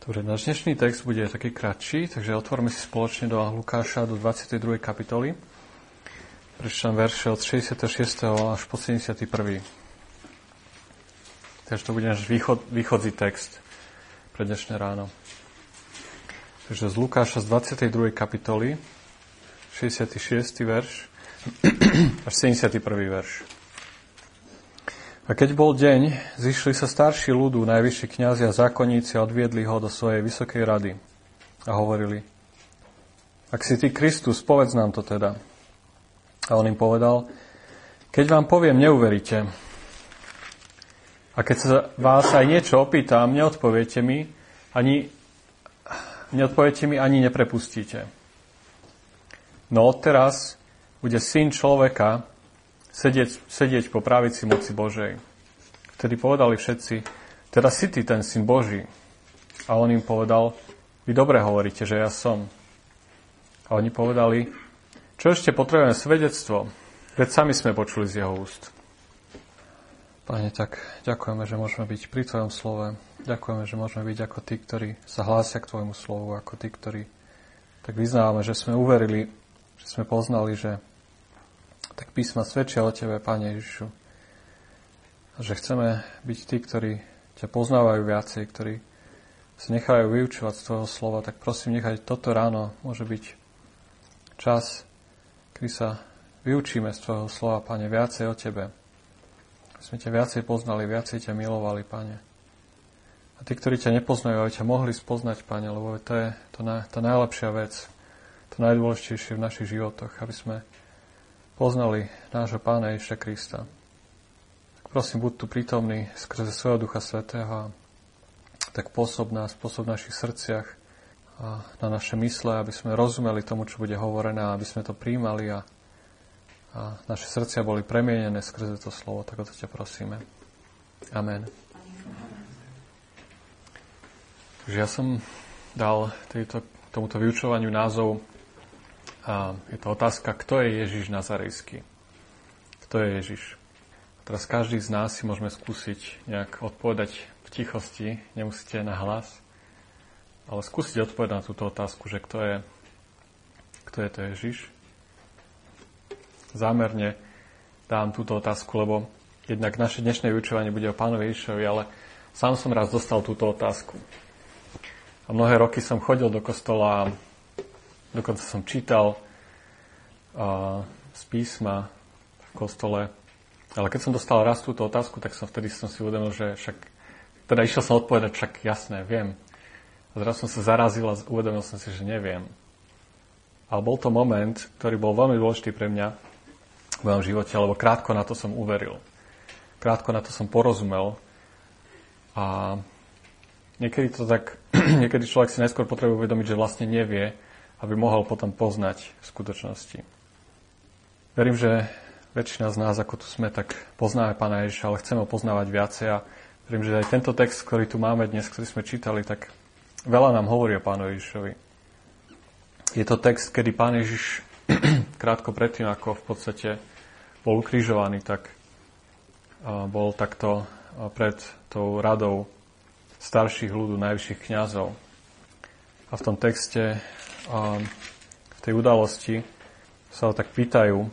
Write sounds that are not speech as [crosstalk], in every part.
Dobre, náš dnešný text bude taký kratší, takže otvoríme si spoločne do Lukáša do 22. kapitoly. Prečítam verše od 66. až po 71. Takže to bude náš východ, východzí text pre dnešné ráno. Takže z Lukáša z 22. kapitoly, 66. verš až 71. verš. A keď bol deň, zišli sa starší ľudu, najvyšší kniazy a zákonníci a odviedli ho do svojej vysokej rady a hovorili, ak si ty Kristus, povedz nám to teda. A on im povedal, keď vám poviem, neuveríte. A keď sa vás aj niečo opýtam, neodpoviete mi, ani, neodpoviete mi, ani neprepustíte. No odteraz bude syn človeka sedieť, sedieť po pravici moci Božej. Vtedy povedali všetci, teda si ty ten syn Boží. A on im povedal, vy dobre hovoríte, že ja som. A oni povedali, čo ešte potrebujeme svedectvo? Veď sami sme počuli z jeho úst. Pane, tak ďakujeme, že môžeme byť pri Tvojom slove. Ďakujeme, že môžeme byť ako tí, ktorí sa hlásia k Tvojmu slovu, ako tí, ktorí tak vyznávame, že sme uverili, že sme poznali, že tak písma svedčia o Tebe, Pane Ježišu. A že chceme byť tí, ktorí ťa poznávajú viacej, ktorí sa nechajú vyučovať z Tvojho slova, tak prosím, nechaj toto ráno môže byť čas, kedy sa vyučíme z Tvojho slova, Pane, viacej o Tebe. Sme ťa viacej poznali, viacej ťa milovali, Pane. A tí, ktorí ťa nepoznajú, aby ťa mohli spoznať, Pane, lebo to je to na, tá najlepšia vec, to najdôležitejšie v našich životoch, aby sme poznali nášho Pána Ježiša Krista. Tak prosím, buď tu prítomný skrze svojho Ducha Svetého tak pôsob nás, pôsob v našich srdciach a na naše mysle, aby sme rozumeli tomu, čo bude hovorené, aby sme to príjmali a, a naše srdcia boli premienené skrze to slovo. Tak o to ťa prosíme. Amen. Takže ja som dal tejto, tomuto vyučovaniu názov a je to otázka, kto je Ježiš Nazarejský? Kto je Ježiš? A teraz každý z nás si môžeme skúsiť nejak odpovedať v tichosti, nemusíte na hlas, ale skúsiť odpovedať na túto otázku, že kto je, kto je to Ježiš? Zámerne dám túto otázku, lebo jednak naše dnešné vyučovanie bude o pánovi Ježišovi, ale sám som raz dostal túto otázku. A mnohé roky som chodil do kostola Dokonca som čítal uh, z písma v kostole. Ale keď som dostal raz túto otázku, tak som vtedy som si uvedomil, že však, teda išiel som odpovedať, však jasné, viem. A zrazu som sa zarazil a uvedomil som si, že neviem. Ale bol to moment, ktorý bol veľmi dôležitý pre mňa v mojom živote, lebo krátko na to som uveril. Krátko na to som porozumel. A niekedy to tak, [clears throat] niekedy človek si najskôr potrebuje uvedomiť, že vlastne nevie, aby mohol potom poznať skutočnosti. Verím, že väčšina z nás, ako tu sme, tak poznáme Pána Ježiša, ale chceme ho poznávať viacej a verím, že aj tento text, ktorý tu máme dnes, ktorý sme čítali, tak veľa nám hovorí o Pánu Ježišovi. Je to text, kedy Pán Ježiš [clears throat] krátko predtým, ako v podstate bol ukrižovaný, tak bol takto pred tou radou starších ľudú, najvyšších kňazov. A v tom texte v tej udalosti sa ho tak pýtajú,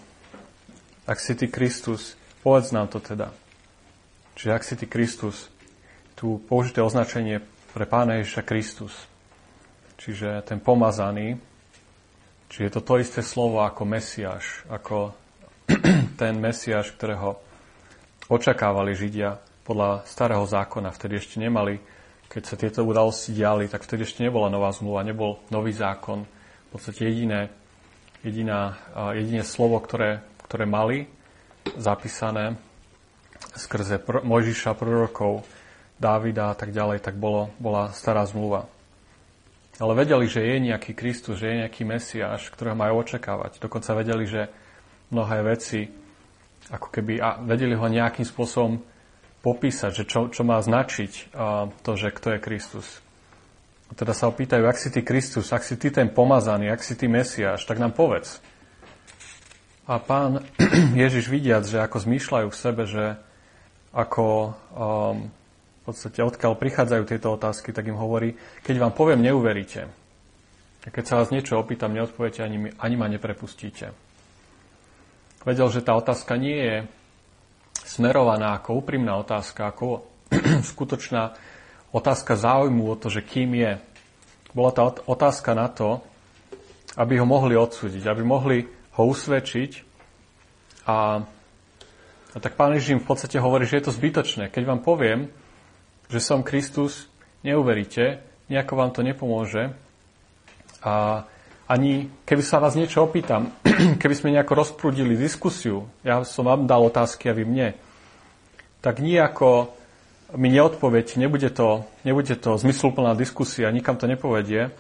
ak si ty Kristus, povedz nám to teda. Čiže ak si ty Kristus, tu použité označenie pre Pána Ježiša Kristus. Čiže ten pomazaný, čiže je to to isté slovo ako Mesiáš, ako [clears throat] ten Mesiáš, ktorého očakávali Židia podľa starého zákona. Vtedy ešte nemali keď sa tieto udalosti diali, tak vtedy ešte nebola nová zmluva, nebol nový zákon. V podstate jediné, jediná, jediné slovo, ktoré, ktoré mali zapísané skrze pr- Mojžiša, prorokov, Dávida a tak ďalej, tak bolo, bola stará zmluva. Ale vedeli, že je nejaký Kristus, že je nejaký Mesiáš, ktorého majú očakávať. Dokonca vedeli, že mnohé veci, ako keby, a vedeli ho nejakým spôsobom popísať, že čo, čo má značiť to, že kto je Kristus. Teda sa opýtajú, ak si ty Kristus, ak si ty ten pomazaný, ak si ty Mesiáš, tak nám povedz. A pán [clears throat] Ježiš vidiac, že ako zmýšľajú v sebe, že ako, um, podstate odkiaľ prichádzajú tieto otázky, tak im hovorí, keď vám poviem, neuveríte. A keď sa vás niečo opýtam, neodpoviete, ani, ani ma neprepustíte. Vedel, že tá otázka nie je smerovaná ako úprimná otázka, ako [clears throat] skutočná otázka záujmu o to, že kým je. Bola tá otázka na to, aby ho mohli odsúdiť, aby mohli ho usvedčiť a, a tak pán Ježím v podstate hovorí, že je to zbytočné. Keď vám poviem, že som Kristus, neuveríte, nejako vám to nepomôže. A ani keby sa vás niečo opýtam, [clears throat] keby sme nejako rozprúdili diskusiu, ja som vám dal otázky a vy mne, tak nejako mi neodpoveď, nebude to, nebude to zmysluplná diskusia, nikam to nepovedie,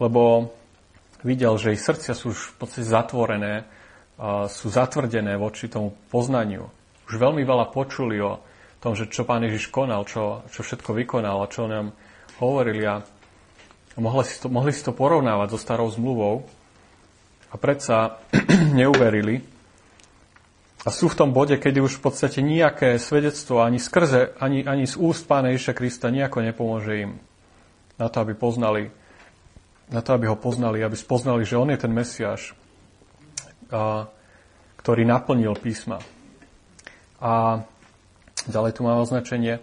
lebo videl, že ich srdcia sú už v podstate zatvorené, sú zatvrdené voči tomu poznaniu. Už veľmi veľa počuli o tom, že čo pán Ježiš konal, čo, čo všetko vykonal a čo o ňom hovorili a mohli si, to, mohli si to porovnávať so starou zmluvou a predsa [clears throat] neuverili. A sú v tom bode, kedy už v podstate nejaké svedectvo ani skrze, ani, ani z úst pána Ježiša Krista nejako nepomôže im na to, aby poznali, na to, aby ho poznali, aby spoznali, že on je ten Mesiáš, a, ktorý naplnil písma. A Ďalej tu máme označenie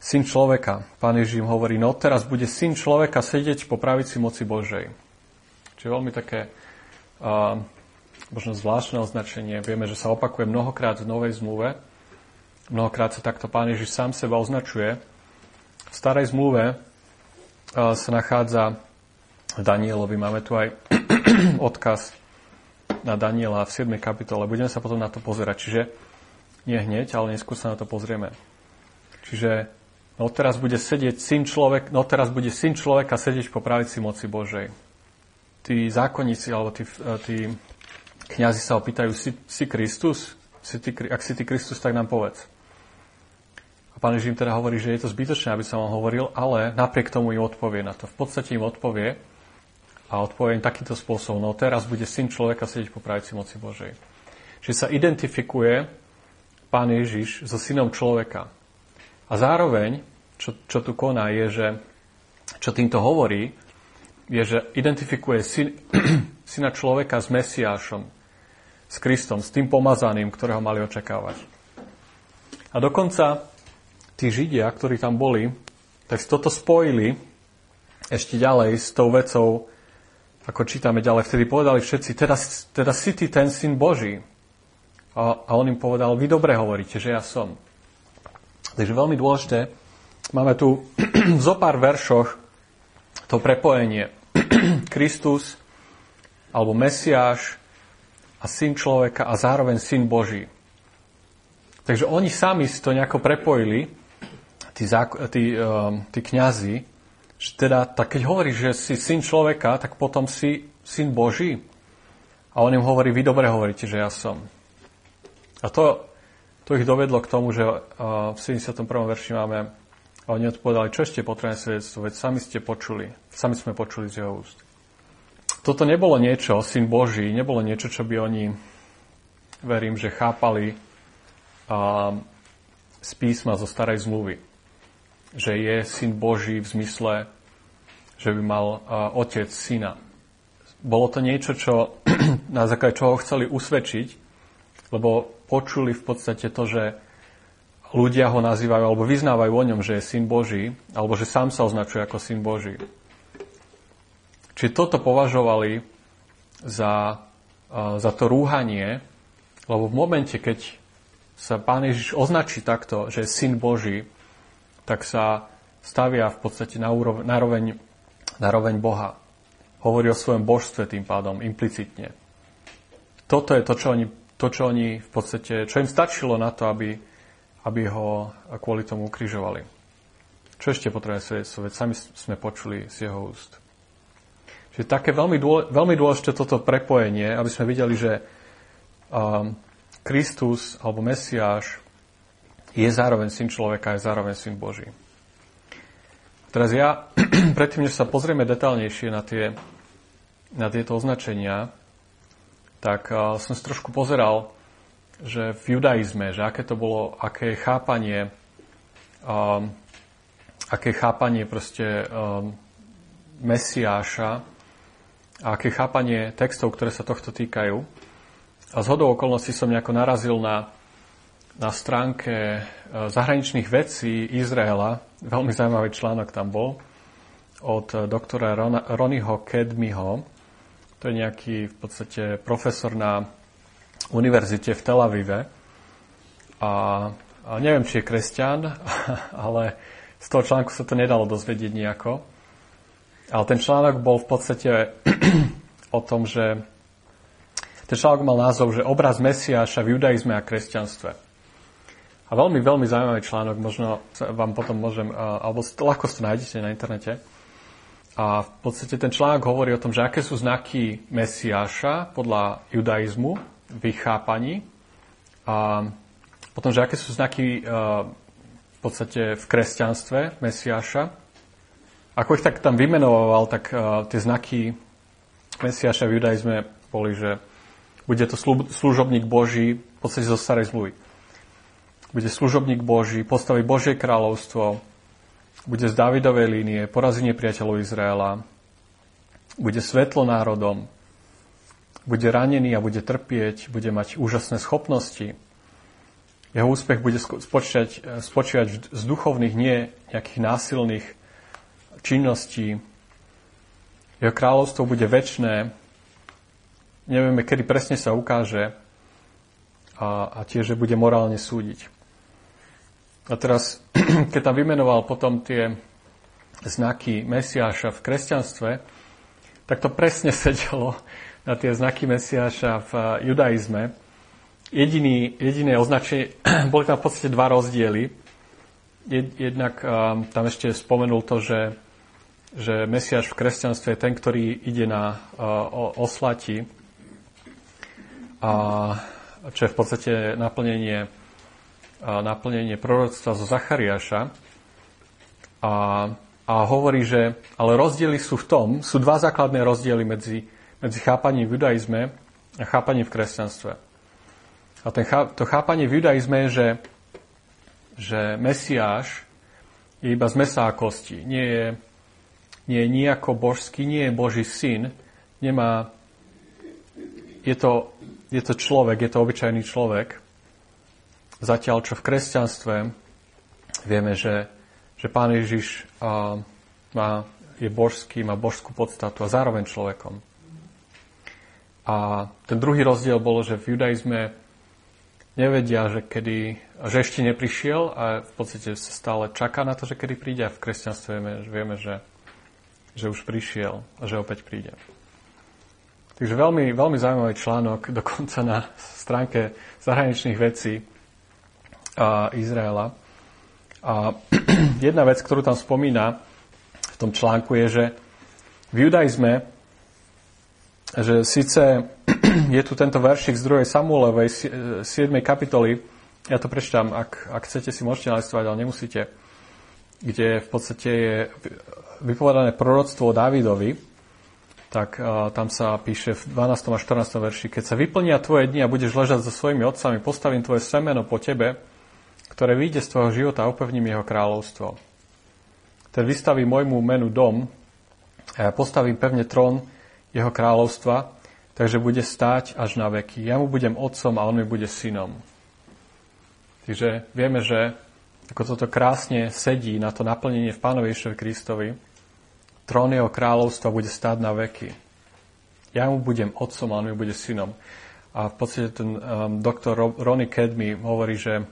syn človeka. Pán Ježiš im hovorí, no teraz bude syn človeka sedieť po pravici moci Božej. Čiže veľmi také uh, možno zvláštne označenie. Vieme, že sa opakuje mnohokrát v Novej zmluve. Mnohokrát sa takto Pán Ježiš sám seba označuje. V starej zmluve uh, sa nachádza Danielovi. Máme tu aj [clears throat] odkaz na Daniela v 7. kapitole. Budeme sa potom na to pozerať. Čiže nie hneď, ale neskôr sa na to pozrieme. Čiže no teraz bude sedieť syn človek, no teraz bude syn človeka sedieť po pravici moci Božej. Tí zákonníci alebo tí, eh, tí kniazy sa opýtajú, si, si Kristus? Si ty, ak si ty Kristus, tak nám povedz. A pán Ježím teda hovorí, že je to zbytočné, aby som vám hovoril, ale napriek tomu im odpovie na to. V podstate im odpovie a odpovie im takýmto spôsobom. No teraz bude syn človeka sedieť po pravici moci Božej. Čiže sa identifikuje Pán Ježiš so synom človeka. A zároveň, čo, čo tu koná, je, že čo týmto hovorí, je, že identifikuje syn, [clears throat] syna človeka s Mesiášom, s Kristom, s tým pomazaným, ktorého mali očakávať. A dokonca tí Židia, ktorí tam boli, tak si toto spojili ešte ďalej s tou vecou, ako čítame ďalej, vtedy povedali všetci, teda, teda si ty ten syn Boží. A, a on im povedal, vy dobre hovoríte, že ja som. Takže veľmi dôležité, máme tu v [clears throat] zo pár veršoch to prepojenie. [clears throat] Kristus alebo Mesiáš a syn človeka a zároveň syn Boží. Takže oni sami si to nejako prepojili, tí, tí, uh, tí kniazy, že teda, tak keď hovoríš, že si syn človeka, tak potom si syn Boží. A on im hovorí, vy dobre hovoríte, že ja som. A to, to ich dovedlo k tomu, že v 71. verši máme a oni odpovedali, čo ešte potrebné svedectvo, veď sami ste počuli, sami sme počuli z jeho úst. Toto nebolo niečo, syn Boží, nebolo niečo, čo by oni, verím, že chápali a, z písma zo starej zmluvy. Že je syn Boží v zmysle, že by mal a, otec syna. Bolo to niečo, čo, [clears throat] na základe čoho chceli usvedčiť, lebo počuli v podstate to, že ľudia ho nazývajú alebo vyznávajú o ňom, že je syn Boží, alebo že sám sa označuje ako syn Boží. Čiže toto považovali za, za to rúhanie, lebo v momente, keď sa Pán Ježiš označí takto, že je syn Boží, tak sa stavia v podstate na, úroveň, na, roveň, na roveň Boha. Hovorí o svojom božstve tým pádom, implicitne. Toto je to, čo oni to, čo oni v podstate, čo im stačilo na to, aby, aby ho kvôli tomu ukrižovali. Čo ešte potrebuje svedectvo? Veď sami sme počuli z jeho úst. Čiže také veľmi, dôle, veľmi dôležité toto prepojenie, aby sme videli, že um, Kristus alebo Mesiáš je zároveň syn človeka, je zároveň syn Boží. Teraz ja, [clears throat] predtým, než sa pozrieme detálnejšie na, tie, na tieto označenia, tak uh, som si trošku pozeral, že v judaizme, že aké to bolo, aké chápanie um, aké chápanie proste um, Mesiáša a aké chápanie textov, ktoré sa tohto týkajú. A z hodou okolností som nejako narazil na, na stránke uh, zahraničných vecí Izraela. Veľmi zaujímavý článok tam bol od doktora Ron, Ronyho Kedmiho. To je nejaký v podstate profesor na univerzite v Tel Avive. A, a neviem, či je kresťan, [laughs] ale z toho článku sa to nedalo dozvedieť nejako. Ale ten článok bol v podstate [clears throat] o tom, že ten článok mal názov, že obraz Mesiáša v judaizme a kresťanstve. A veľmi, veľmi zaujímavý článok, možno vám potom môžem, alebo ľahko to nájdete na internete. A v podstate ten článok hovorí o tom, že aké sú znaky Mesiáša podľa judaizmu v ich chápaní. A potom, že aké sú znaky v podstate v kresťanstve Mesiáša. Ako ich tak tam vymenoval, tak tie znaky Mesiáša v judaizme boli, že bude to služobník Boží v podstate zo starej zmluvy. Bude služobník Boží, postaví Božie kráľovstvo, bude z Davidovej línie, porazí nepriateľov Izraela, bude svetlo národom, bude ranený a bude trpieť, bude mať úžasné schopnosti. Jeho úspech bude spočívať, spočívať z duchovných, nie nejakých násilných činností. Jeho kráľovstvo bude väčné, nevieme, kedy presne sa ukáže a, a tiež, že bude morálne súdiť. A teraz, [clears throat] keď tam vymenoval potom tie znaky Mesiáša v kresťanstve, tak to presne [laughs] sedelo na tie znaky Mesiáša v judaizme. Jediný, jediné označenie, [clears throat] boli tam v podstate dva rozdiely. Jednak um, tam ešte spomenul to, že, že Mesiáš v kresťanstve je ten, ktorý ide na uh, oslati a čo je v podstate naplnenie, naplnenie proroctva zo Zachariáša. A, a hovorí, že ale rozdiely sú v tom, sú dva základné rozdiely medzi, medzi chápaním v judaizme a chápaním v kresťanstve. A ten, to chápanie v judaizme je, že, že Mesiáš je iba z mesa a kosti. Nie je, nie je nijako božský, nie je Boží syn, nemá, je to je to človek, je to obyčajný človek. Zatiaľ, čo v kresťanstve vieme, že, že Pán Ježiš a, má, je božský, má božskú podstatu a zároveň človekom. A ten druhý rozdiel bol, že v judaizme nevedia, že, kedy, že ešte neprišiel a v podstate sa stále čaká na to, že kedy príde a v kresťanstve vieme, vieme že, že už prišiel a že opäť príde. Takže veľmi, veľmi zaujímavý článok, [laughs] dokonca na stránke zahraničných vecí a Izraela. A [clears throat] jedna vec, ktorú tam spomína v tom článku je, že v judaizme, že síce [clears throat] je tu tento veršik z 2. Samuelovej 7. kapitoly, ja to prečítam, ak, ak chcete si môžete nalistovať, ale nemusíte, kde v podstate je vypovedané proroctvo o Dávidovi, tak uh, tam sa píše v 12. a 14. verši, keď sa vyplnia tvoje dni a budeš ležať so svojimi otcami, postavím tvoje semeno po tebe, ktoré vyjde z tvojho života a upevním jeho kráľovstvo. Ten vystaví môjmu menu dom a postavím pevne trón jeho kráľovstva, takže bude stáť až na veky. Ja mu budem otcom a on mi bude synom. Takže vieme, že ako toto krásne sedí na to naplnenie v Pánovi Ježišovi Kristovi, trón jeho kráľovstva bude stáť na veky. Ja mu budem otcom a on mi bude synom. A v podstate ten um, doktor Ronnie Kedmi hovorí, že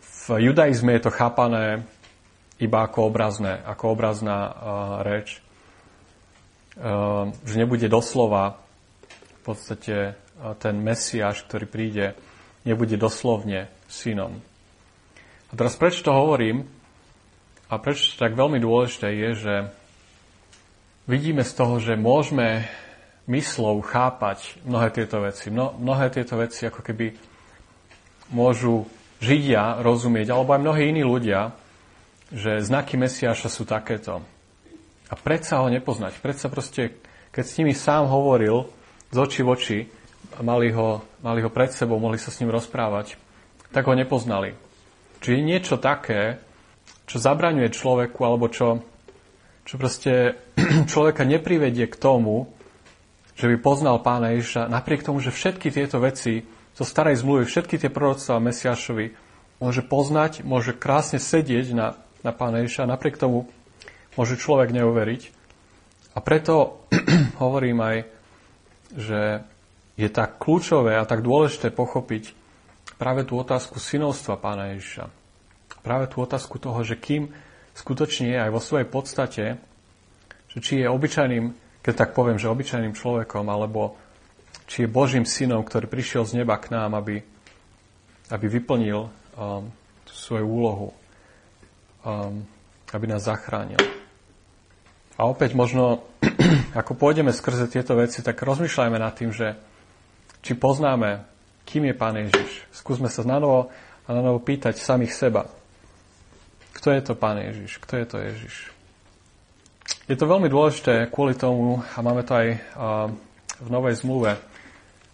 v judaizme je to chápané iba ako obrazné, ako obrazná uh, reč. Uh, že nebude doslova v podstate uh, ten Mesiáš, ktorý príde, nebude doslovne synom. A teraz prečo to hovorím? A prečo to tak veľmi dôležité je, že vidíme z toho, že môžeme myslou chápať mnohé tieto veci. Mno, mnohé tieto veci ako keby môžu Židia rozumieť, alebo aj mnohí iní ľudia, že znaky Mesiáša sú takéto. A predsa ho nepoznať. Predsa proste, keď s nimi sám hovoril z očí v oči, mali ho, mali ho pred sebou, mohli sa s ním rozprávať, tak ho nepoznali. Čiže niečo také čo zabraňuje človeku, alebo čo, čo proste [clears throat] človeka neprivedie k tomu, že by poznal pána Ježiša, napriek tomu, že všetky tieto veci zo starej zmluvy, všetky tie proroctvá Mesiašovi môže poznať, môže krásne sedieť na, na pána Ježiša, napriek tomu môže človek neuveriť. A preto [clears throat] hovorím aj, že je tak kľúčové a tak dôležité pochopiť práve tú otázku synovstva pána Ježiša. Práve tú otázku toho, že kým skutočne je aj vo svojej podstate, že či je obyčajným keď tak poviem, že obyčajným človekom, alebo či je Božím synom, ktorý prišiel z neba k nám, aby, aby vyplnil um, svoju úlohu, um, aby nás zachránil. A opäť možno, [clears throat] ako pôjdeme skrze tieto veci, tak rozmýšľajme nad tým, že či poznáme, kým je Pán Ježiš. Skúsme sa na novo a na novo pýtať samých seba. Kto je to Pán Ježiš? Kto je to Ježiš? Je to veľmi dôležité kvôli tomu, a máme to aj v Novej zmluve,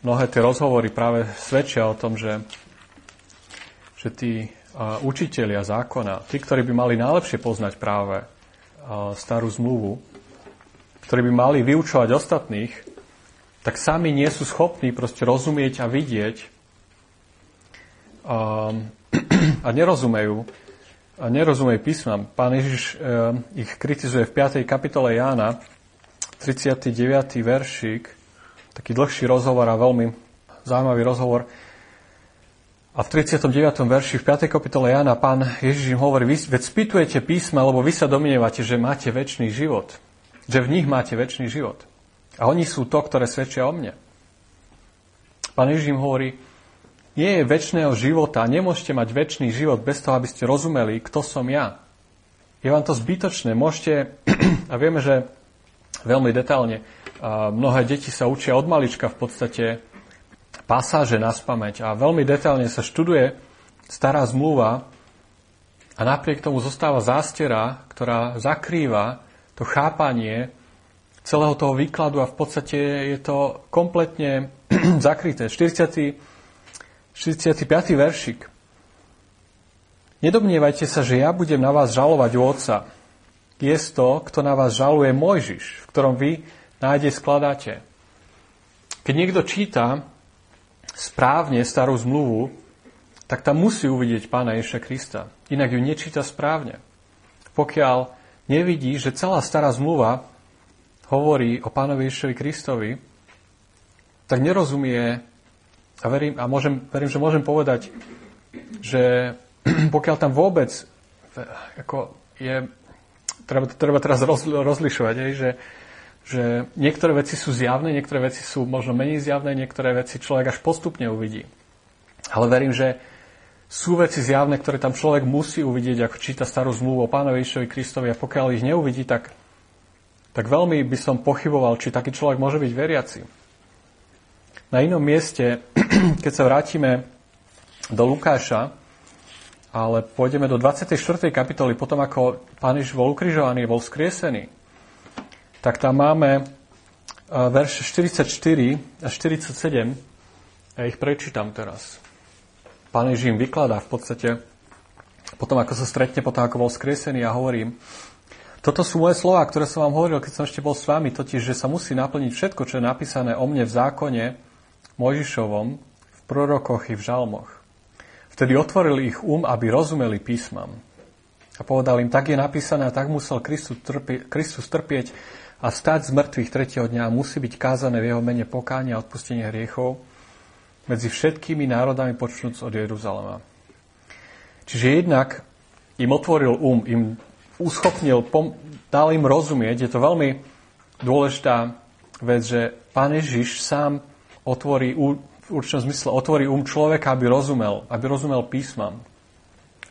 mnohé tie rozhovory práve svedčia o tom, že, že tí učitelia zákona, tí, ktorí by mali najlepšie poznať práve starú zmluvu, ktorí by mali vyučovať ostatných, tak sami nie sú schopní proste rozumieť a vidieť a [clears throat] nerozumejú a nerozumej písmam. Pán Ježiš e, ich kritizuje v 5. kapitole Jána, 39. veršík, taký dlhší rozhovor a veľmi zaujímavý rozhovor. A v 39. verši v 5. kapitole Jána pán Ježiš im hovorí, vy, veď spýtujete písma, lebo vy sa domnievate, že máte väčší život. Že v nich máte väčší život. A oni sú to, ktoré svedčia o mne. Pán Ježiš im hovorí, nie je väčšného života, nemôžete mať väčší život bez toho, aby ste rozumeli, kto som ja. Je vám to zbytočné. Môžete, [clears throat] a vieme, že veľmi detálne, mnohé deti sa učia od malička v podstate pasáže na spameť a veľmi detálne sa študuje stará zmluva a napriek tomu zostáva zástera, ktorá zakrýva to chápanie celého toho výkladu a v podstate je to kompletne [clears throat] zakryté. 40 65. veršik. Nedomnievajte sa, že ja budem na vás žalovať u Otca. Je to, kto na vás žaluje Mojžiš, v ktorom vy nádej skladáte. Keď niekto číta správne starú zmluvu, tak tam musí uvidieť Pána Ježiša Krista. Inak ju nečíta správne. Pokiaľ nevidí, že celá stará zmluva hovorí o Pánovi Ježišovi Kristovi, tak nerozumie a verím, a môžem, verím, že môžem povedať, že [clears throat] pokiaľ tam vôbec ako je, treba, treba teraz roz, rozlišovať, že, že niektoré veci sú zjavné, niektoré veci sú možno menej zjavné, niektoré veci človek až postupne uvidí. Ale verím, že sú veci zjavné, ktoré tam človek musí uvidieť, ako číta starú zmluvu o pánovi Išovi Kristovi a pokiaľ ich neuvidí, tak, tak veľmi by som pochyboval, či taký človek môže byť veriaci. Na inom mieste, [clears throat] keď sa vrátime do Lukáša, ale pôjdeme do 24. kapitoly, potom ako Pán Ježiš bol ukrižovaný, bol skriesený, tak tam máme e, verše 44 a 47. Ja ich prečítam teraz. Pán Ježiš im vykladá v podstate potom, ako sa stretne, potom, ako bol skriesený a hovorím, toto sú moje slova, ktoré som vám hovoril, keď som ešte bol s vami, totiž, že sa musí naplniť všetko, čo je napísané o mne v zákone, Mojžišovom, v prorokoch i v žalmoch. Vtedy otvorili ich um, aby rozumeli písmam. A povedal im, tak je napísané a tak musel Kristus, trpie, Kristus trpieť a stať z mŕtvych tretieho dňa musí byť kázané v jeho mene pokánie a odpustenie hriechov medzi všetkými národami počnúc od Jeruzalema. Čiže jednak im otvoril um, im uschopnil, pom- dal im rozumieť, je to veľmi dôležitá vec, že Pán Ježiš sám otvorí, v určitom zmysle otvorí um človeka, aby rozumel, aby rozumel písmam.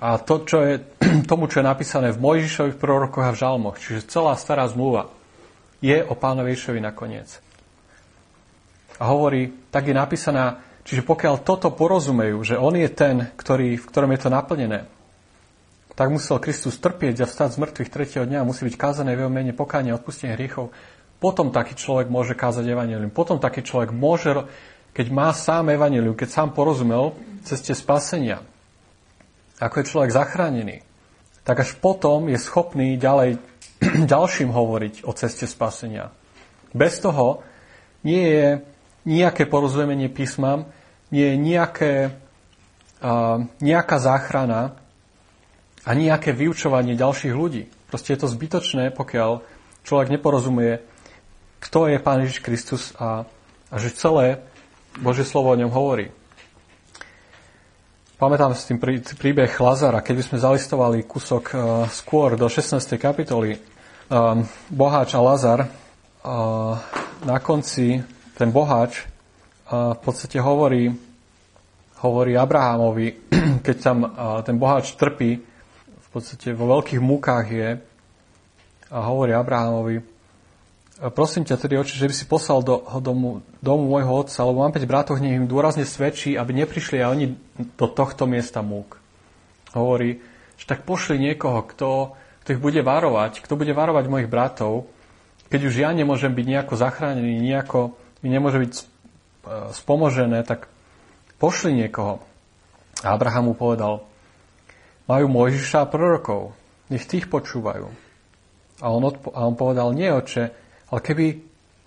A to, čo je, [clears throat] tomu, čo je napísané v Mojžišových prorokoch a v žalmoch, čiže celá stará zmluva, je o pánovi Ježišovi nakoniec. A hovorí, tak je napísaná, čiže pokiaľ toto porozumejú, že on je ten, ktorý, v ktorom je to naplnené, tak musel Kristus trpieť a vstať z mŕtvych tretieho dňa a musí byť kázané v jeho mene pokánie a odpustenie hriechov potom taký človek môže kázať evanelium. Potom taký človek môže, keď má sám evanelium, keď sám porozumel ceste spasenia, ako je človek zachránený, tak až potom je schopný ďalej [clears throat] ďalším hovoriť o ceste spasenia. Bez toho nie je nejaké porozumenie písmam, nie je nejaké, uh, nejaká záchrana a nejaké vyučovanie ďalších ľudí. Proste je to zbytočné, pokiaľ človek neporozumie, kto je Pán Ježiš Kristus a, a že celé Božie slovo o ňom hovorí. Pamätám si tým príbeh Lazara, keď by sme zalistovali kúsok uh, skôr do 16. kapitoly. Um, boháč a Lazar, uh, na konci ten boháč uh, v podstate hovorí, hovorí Abrahamovi, [clears throat] keď tam uh, ten boháč trpí, v podstate vo veľkých múkách je, a hovorí Abrahamovi, prosím ťa tedy, oči, že by si poslal do domu, domu môjho otca, lebo mám 5 bratov, nech im dôrazne svedčí, aby neprišli aj oni do tohto miesta múk. Hovorí, že tak pošli niekoho, kto, kto ich bude varovať, kto bude varovať mojich bratov, keď už ja nemôžem byť nejako zachránený, nejako mi nemôže byť e, spomožené, tak pošli niekoho. A Abraham mu povedal, majú Mojžiša a prorokov, nech tých počúvajú. A on, odpo- a on povedal, nie oče, ale keby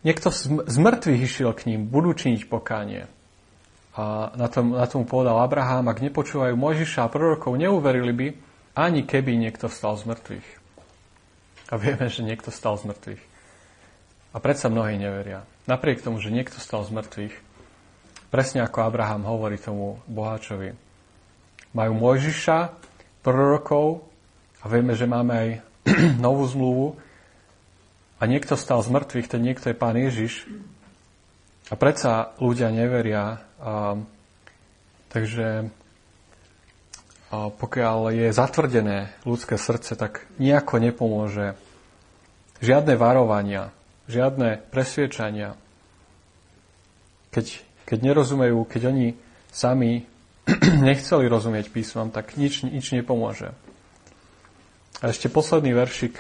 niekto z mŕtvych išiel k ním, budú činiť pokánie. A na tom, na tom povedal Abraham, ak nepočúvajú Mojžiša a prorokov, neuverili by, ani keby niekto stal z mŕtvych. A vieme, že niekto stal z mŕtvych. A predsa mnohí neveria. Napriek tomu, že niekto stal z mŕtvych, presne ako Abraham hovorí tomu boháčovi, majú Mojžiša, prorokov a vieme, že máme aj [clears throat] novú zmluvu, a niekto stal z mŕtvych, ten niekto je Pán Ježiš. A predsa ľudia neveria. A, takže a pokiaľ je zatvrdené ľudské srdce, tak nejako nepomôže žiadne varovania, žiadne presviečania. Keď, keď nerozumejú, keď oni sami [clears throat] nechceli rozumieť písmom, tak nič, nič nepomôže. A ešte posledný veršik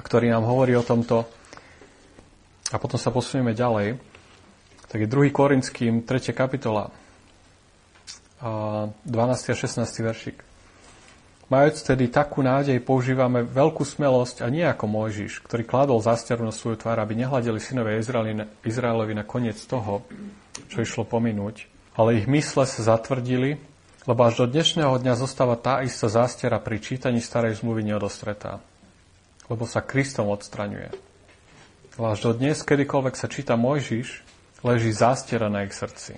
ktorý nám hovorí o tomto. A potom sa posunieme ďalej. Tak je 2. Korinským 3. kapitola, 12. a 16. veršik. Majúc tedy takú nádej, používame veľkú smelosť a nie ako Mojžiš, ktorý kladol zástiaru na svoju tvár, aby nehľadeli synové Izraelovi na koniec toho, čo išlo pominúť, ale ich mysle sa zatvrdili, lebo až do dnešného dňa zostáva tá istá zástiera pri čítaní starej zmluvy neodostretá lebo sa Kristom odstraňuje. Až do dnes, kedykoľvek sa číta Mojžiš, leží zástiera na ich srdci.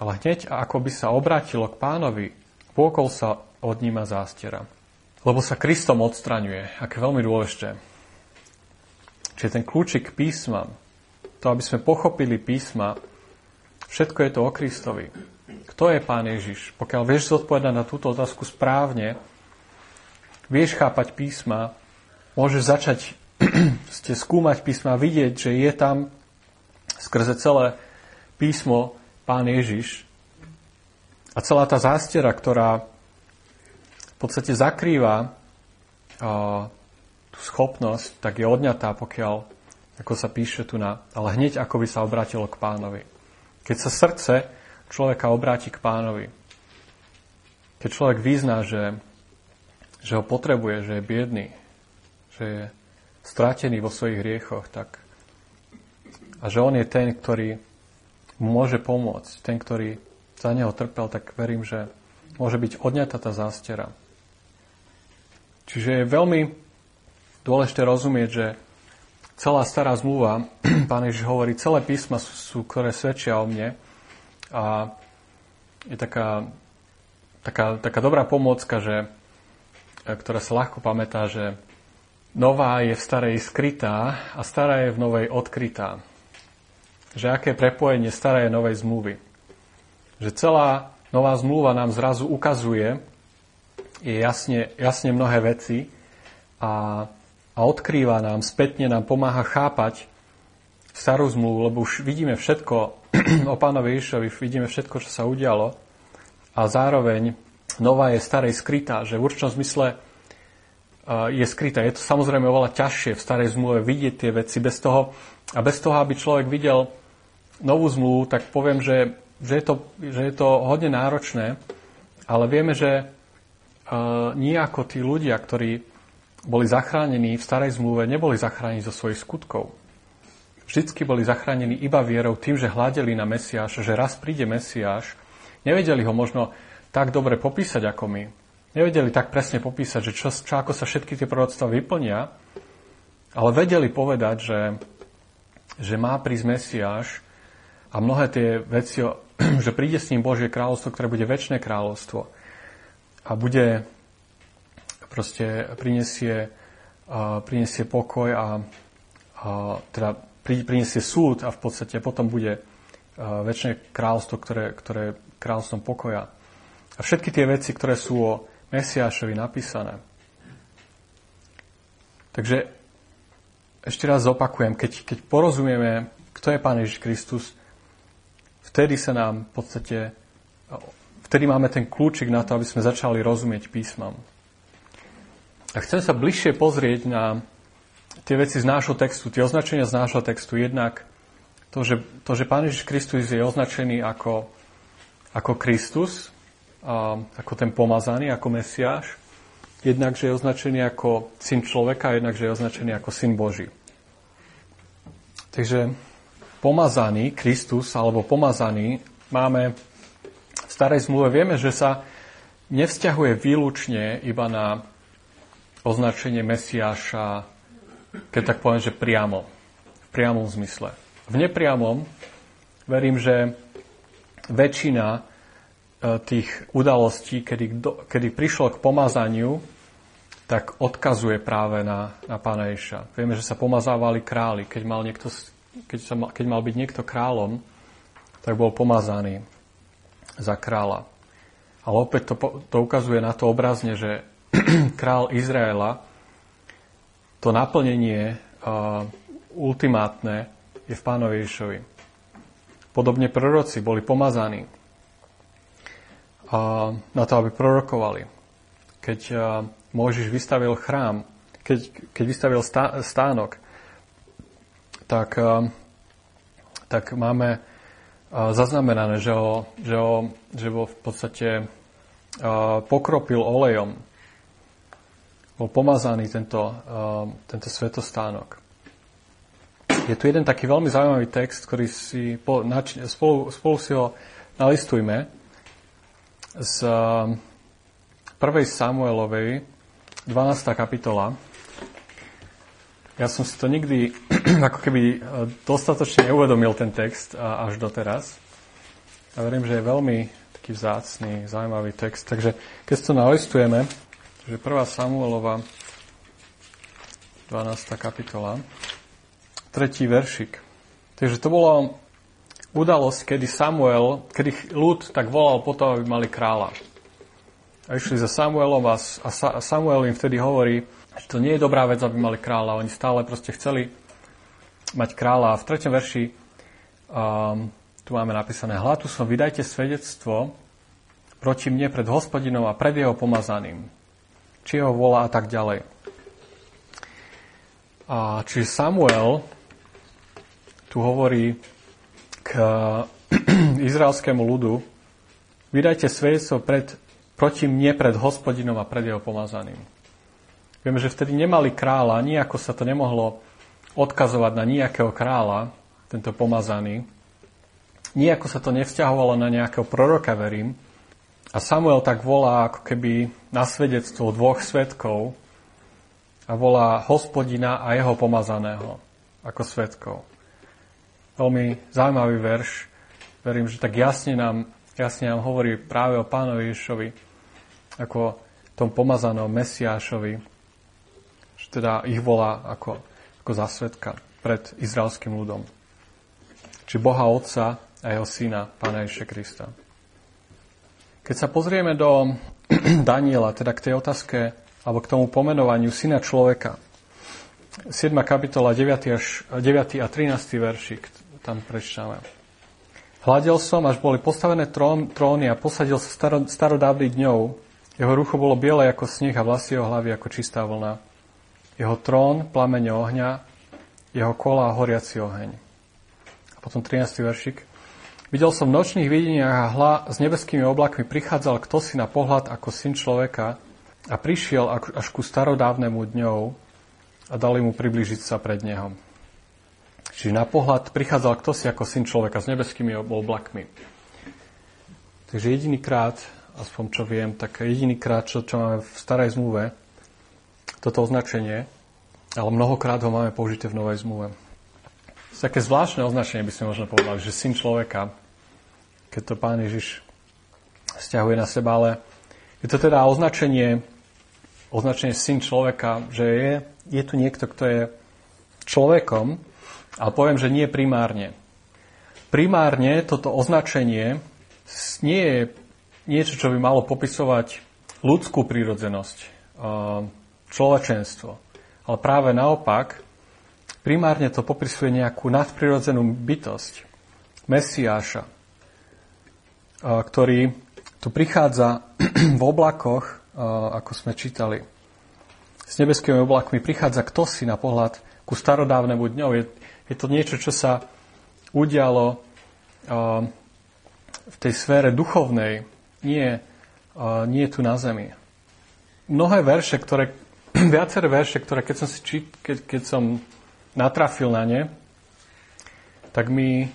Ale hneď, ako by sa obrátilo k pánovi, pôkol sa od nima zástiera. Lebo sa Kristom odstraňuje, aké veľmi dôležité. Čiže ten kľúčik k písmam, to, aby sme pochopili písma, všetko je to o Kristovi. Kto je Pán Ježiš? Pokiaľ vieš zodpovedať na túto otázku správne, vieš chápať písma, môžeš začať [clears throat] ste skúmať písma, vidieť, že je tam skrze celé písmo Pán Ježiš a celá tá zástiera, ktorá v podstate zakrýva a, tú schopnosť, tak je odňatá, pokiaľ, ako sa píše tu na, ale hneď ako by sa obrátilo k pánovi. Keď sa srdce človeka obráti k pánovi, keď človek vyzná, že, že ho potrebuje, že je biedný, že je stratený vo svojich hriechoch, tak a že on je ten, ktorý mu môže pomôcť, ten, ktorý za neho trpel, tak verím, že môže byť odňatá tá zástera. Čiže je veľmi dôležité rozumieť, že celá stará zmluva, [clears throat] pán Ježiš hovorí, celé písma sú, sú, ktoré svedčia o mne a je taká, taká, taká dobrá pomôcka, že, ktorá sa ľahko pamätá, že nová je v starej skrytá a stará je v novej odkrytá. Že aké prepojenie staré novej zmluvy. Že celá nová zmluva nám zrazu ukazuje je jasne, jasne mnohé veci a, a odkrýva nám, spätne nám pomáha chápať starú zmluvu, lebo už vidíme všetko [clears throat] o pánovi Ježišovi, vidíme všetko, čo sa udialo a zároveň nová je starej skrytá, že v určnom zmysle je skryté. Je to samozrejme oveľa ťažšie v starej zmluve vidieť tie veci bez toho, a bez toho, aby človek videl novú zmluvu, tak poviem, že, že, je, to, že je to hodne náročné, ale vieme, že nie ako tí ľudia, ktorí boli zachránení v starej zmluve, neboli zachránení zo svojich skutkov. Vždycky boli zachránení iba vierou tým, že hľadeli na Mesiáš, že raz príde Mesiáš. Nevedeli ho možno tak dobre popísať ako my. Nevedeli tak presne popísať, že čo, čo ako sa všetky tie proroctva vyplnia, ale vedeli povedať, že, že má prísť Mesiáš a mnohé tie veci, [clears throat] že príde s ním Božie kráľovstvo, ktoré bude väčšie kráľovstvo a bude proste prinesie, uh, prinesie pokoj a uh, teda pri, prinesie súd a v podstate potom bude uh, väčšie kráľstvo, ktoré, ktoré kráľstvom pokoja. A všetky tie veci, ktoré sú o Mesiášovi napísané. Takže ešte raz zopakujem, keď, keď porozumieme, kto je Pán Ježiš Kristus, vtedy sa nám v podstate, vtedy máme ten kľúčik na to, aby sme začali rozumieť písmam. A chcem sa bližšie pozrieť na tie veci z nášho textu, tie označenia z nášho textu. Jednak to, že, to, že Pán Ježiš Kristus je označený ako, ako Kristus, ako ten pomazaný, ako Mesiáš. Jednak, že je označený ako syn človeka, jednak, že je označený ako syn Boží. Takže pomazaný Kristus alebo pomazaný máme v starej zmluve. Vieme, že sa nevzťahuje výlučne iba na označenie Mesiáša, keď tak poviem, že priamo, v priamom zmysle. V nepriamom verím, že väčšina tých udalostí, kedy, kedy prišlo k pomazaniu, tak odkazuje práve na, na pána Ježa. Vieme, že sa pomazávali králi. Keď mal, niekto, keď, sa mal, keď mal byť niekto kráľom, tak bol pomazaný za kráľa. Ale opäť to, to ukazuje na to obrazne, že [clears throat] král Izraela, to naplnenie uh, ultimátne je v pánovi Ježišovi. Podobne proroci boli pomazaní na to, aby prorokovali. Keď uh, Mojžiš vystavil chrám, keď, keď vystavil stá, stánok, tak, uh, tak máme uh, zaznamenané, že ho, že ho, že ho v podstate pokropil olejom bol pomazaný tento, tento svetostánok. Je tu jeden taký veľmi zaujímavý text, ktorý si po, nač, spolu, spolu si ho nalistujme z uh, 1. Samuelovej 12. kapitola. Ja som si to nikdy [clears throat] ako keby e, dostatočne neuvedomil ten text až doteraz. A verím, že je veľmi taký vzácný, zaujímavý text. Takže keď to nalistujeme, Takže 1. Samuelova, 12. kapitola, 3. veršik. Takže to bola udalosť, kedy Samuel, kedy ľud tak volal potom, aby mali kráľa. A išli za Samuelom a, a Samuel im vtedy hovorí, že to nie je dobrá vec, aby mali kráľa. Oni stále proste chceli mať kráľa. A v treťom verši um, tu máme napísané, hľadu som, vydajte svedectvo proti mne pred hospodinom a pred jeho pomazaným či ho volá a tak ďalej. A čiže Samuel tu hovorí k [clears throat] izraelskému ľudu, vydajte svedectvo pred, proti mne pred hospodinom a pred jeho pomazaným. Vieme, že vtedy nemali kráľa, nijako sa to nemohlo odkazovať na nejakého kráľa, tento pomazaný. Nijako sa to nevzťahovalo na nejakého proroka, verím, a Samuel tak volá ako keby na svedectvo dvoch svetkov a volá hospodina a jeho pomazaného ako svetkov. Veľmi zaujímavý verš. Verím, že tak jasne nám, jasne nám hovorí práve o pánovi Ježišovi ako tom pomazanom Mesiášovi, že teda ich volá ako, ako za svetka pred izraelským ľudom. Či Boha Otca a jeho Syna, Pána Ježiša Krista. Keď sa pozrieme do [clears throat] Daniela, teda k tej otázke, alebo k tomu pomenovaniu syna človeka, 7. kapitola, 9. Až, 9. a 13. veršik, tam prečítame. Hľadel som, až boli postavené trón, tróny a posadil sa staro, starodávny dňov. Jeho rucho bolo biele ako sneh a vlasy jeho hlavy ako čistá vlna. Jeho trón, plamene ohňa, jeho kola a horiaci oheň. A potom 13. veršik. Videl som v nočných videniach a hla s nebeskými oblakmi prichádzal kto si na pohľad ako syn človeka a prišiel až ku starodávnemu dňou a dali mu približiť sa pred neho. Čiže na pohľad prichádzal kto si ako syn človeka s nebeskými oblakmi. Takže jediný krát, aspoň čo viem, tak jediný krát, čo, čo máme v starej zmluve, toto označenie, ale mnohokrát ho máme použité v novej zmluve. Také zvláštne označenie by sme možno povedali, že syn človeka, keď to pán Ježiš stiahuje na seba, ale je to teda označenie, označenie syn človeka, že je, je tu niekto, kto je človekom, ale poviem, že nie primárne. Primárne toto označenie nie je niečo, čo by malo popisovať ľudskú prírodzenosť, človečenstvo. Ale práve naopak, primárne to popisuje nejakú nadprirodzenú bytosť, Mesiáša, ktorý tu prichádza [clears throat] v oblakoch, ako sme čítali. S nebeskými oblakmi prichádza kto si na pohľad ku starodávnemu dňu. Je, je to niečo, čo sa udialo v tej sfére duchovnej, nie, nie tu na zemi. Mnohé verše, ktoré, [clears throat] viaceré verše, ktoré keď som, si čít, keď, keď som natrafil na ne, tak mi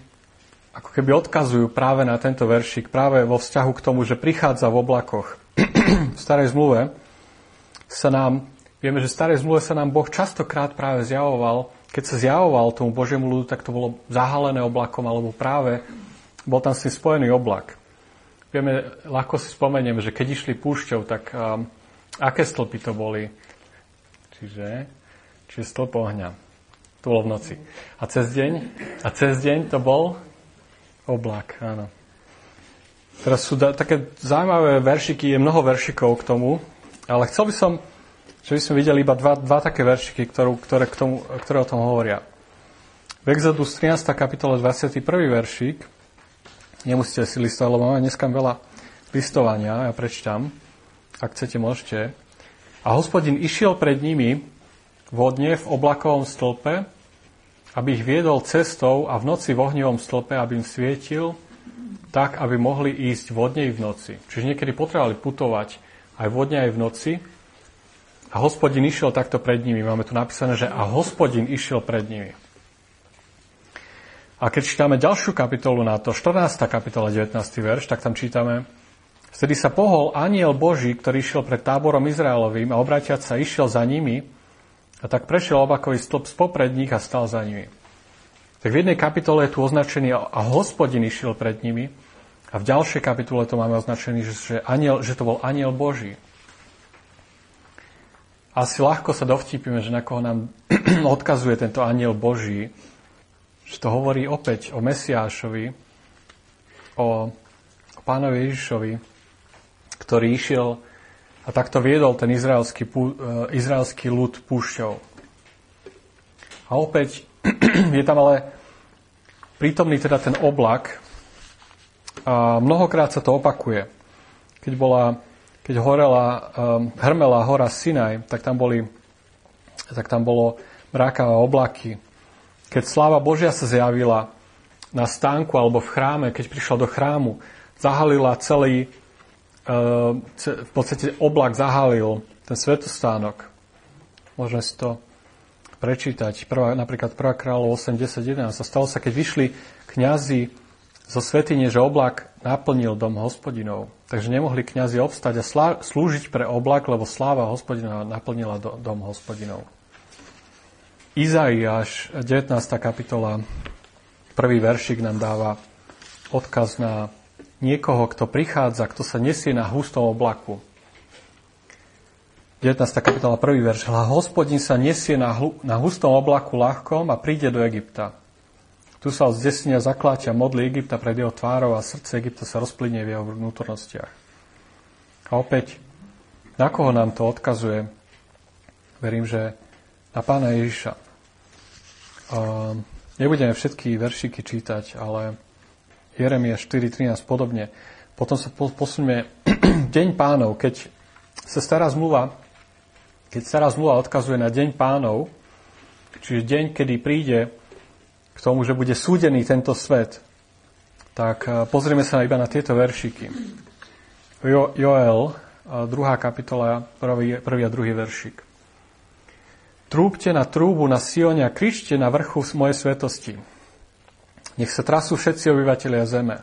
ako keby odkazujú práve na tento veršik, práve vo vzťahu k tomu, že prichádza v oblakoch. [clears throat] v starej zmluve sa nám, vieme, že v starej zmluve sa nám Boh častokrát práve zjavoval, keď sa zjavoval tomu Božiemu ľudu, tak to bolo zahalené oblakom, alebo práve bol tam s tým spojený oblak. Vieme, ľahko si spomenieme, že keď išli púšťou, tak um, aké stĺpy to boli? Čiže, čiže stĺp ohňa. To bolo v noci. A cez deň? A cez deň to bol Oblak, áno. Teraz sú da, také zaujímavé veršiky, je mnoho veršikov k tomu, ale chcel by som, že by sme videli iba dva, dva také veršiky, ktorú, ktoré, k tomu, ktoré o tom hovoria. V Exodus 13. kapitole 21. veršík, nemusíte si listovať, lebo máme dneska veľa listovania, ja prečítam, ak chcete, môžete. A hospodin išiel pred nimi vodne v oblakovom stĺpe, aby ich viedol cestou a v noci v ohnivom stĺpe, aby im svietil, tak, aby mohli ísť vodne v noci. Čiže niekedy potrebovali putovať aj vodne, aj v noci. A hospodin išiel takto pred nimi. Máme tu napísané, že a hospodin išiel pred nimi. A keď čítame ďalšiu kapitolu na to, 14. kapitola, 19. verš, tak tam čítame, Vtedy sa pohol aniel Boží, ktorý išiel pred táborom Izraelovým a obratiať sa išiel za nimi a tak prešiel obakový stĺp spopred nich a stal za nimi. Tak v jednej kapitole je tu označený a hospodin išiel pred nimi a v ďalšej kapitole to máme označený, že, že, aniel, že to bol aniel Boží. Asi ľahko sa dovtípime, že na koho nám [clears throat] odkazuje tento aniel Boží, že to hovorí opäť o Mesiášovi, o, o pánovi Ježišovi, ktorý išiel a takto viedol ten izraelský, e, izraelský ľud púšťou. A opäť [clears throat] je tam ale prítomný teda ten oblak. A mnohokrát sa to opakuje. Keď, bola, keď horela, um, hrmela hora Sinaj, tak tam, boli, tak tam bolo mráka oblaky. Keď sláva Božia sa zjavila na stánku alebo v chráme, keď prišla do chrámu, zahalila celý, v podstate oblak zahalil ten svetostánok. Môžeme si to prečítať. Prvá, napríklad 1. kráľov 8, 10, 11. A stalo sa, keď vyšli kňazi zo svetine, že oblak naplnil dom hospodinov. Takže nemohli kňazi obstať a slá, slúžiť pre oblak, lebo sláva hospodinov naplnila do, dom hospodinov. Izaiáš, 19. kapitola, prvý veršik nám dáva odkaz na niekoho, kto prichádza, kto sa nesie na hustom oblaku. 19. kapitola 1. verš. Hospodin sa nesie na, hlu, na hustom oblaku ľahkom a príde do Egypta. Tu sa z desenia zakláťa modly Egypta pred jeho tvárou a srdce Egypta sa rozplynie v jeho vnútornostiach. A opäť, na koho nám to odkazuje? Verím, že na pána Ježiša. Uh, nebudeme všetky veršiky čítať, ale Jeremia 4.13 podobne. Potom sa posunieme [clears throat] deň pánov, keď sa stará zmluva, keď stará zmluva odkazuje na deň pánov, čiže deň, kedy príde k tomu, že bude súdený tento svet, tak pozrieme sa iba na tieto veršiky. Jo, Joel, druhá kapitola, prvý, prvý a druhý veršik. Trúbte na trúbu na Sione a kričte na vrchu mojej svetosti. Nech sa trasú všetci obyvateľia zeme.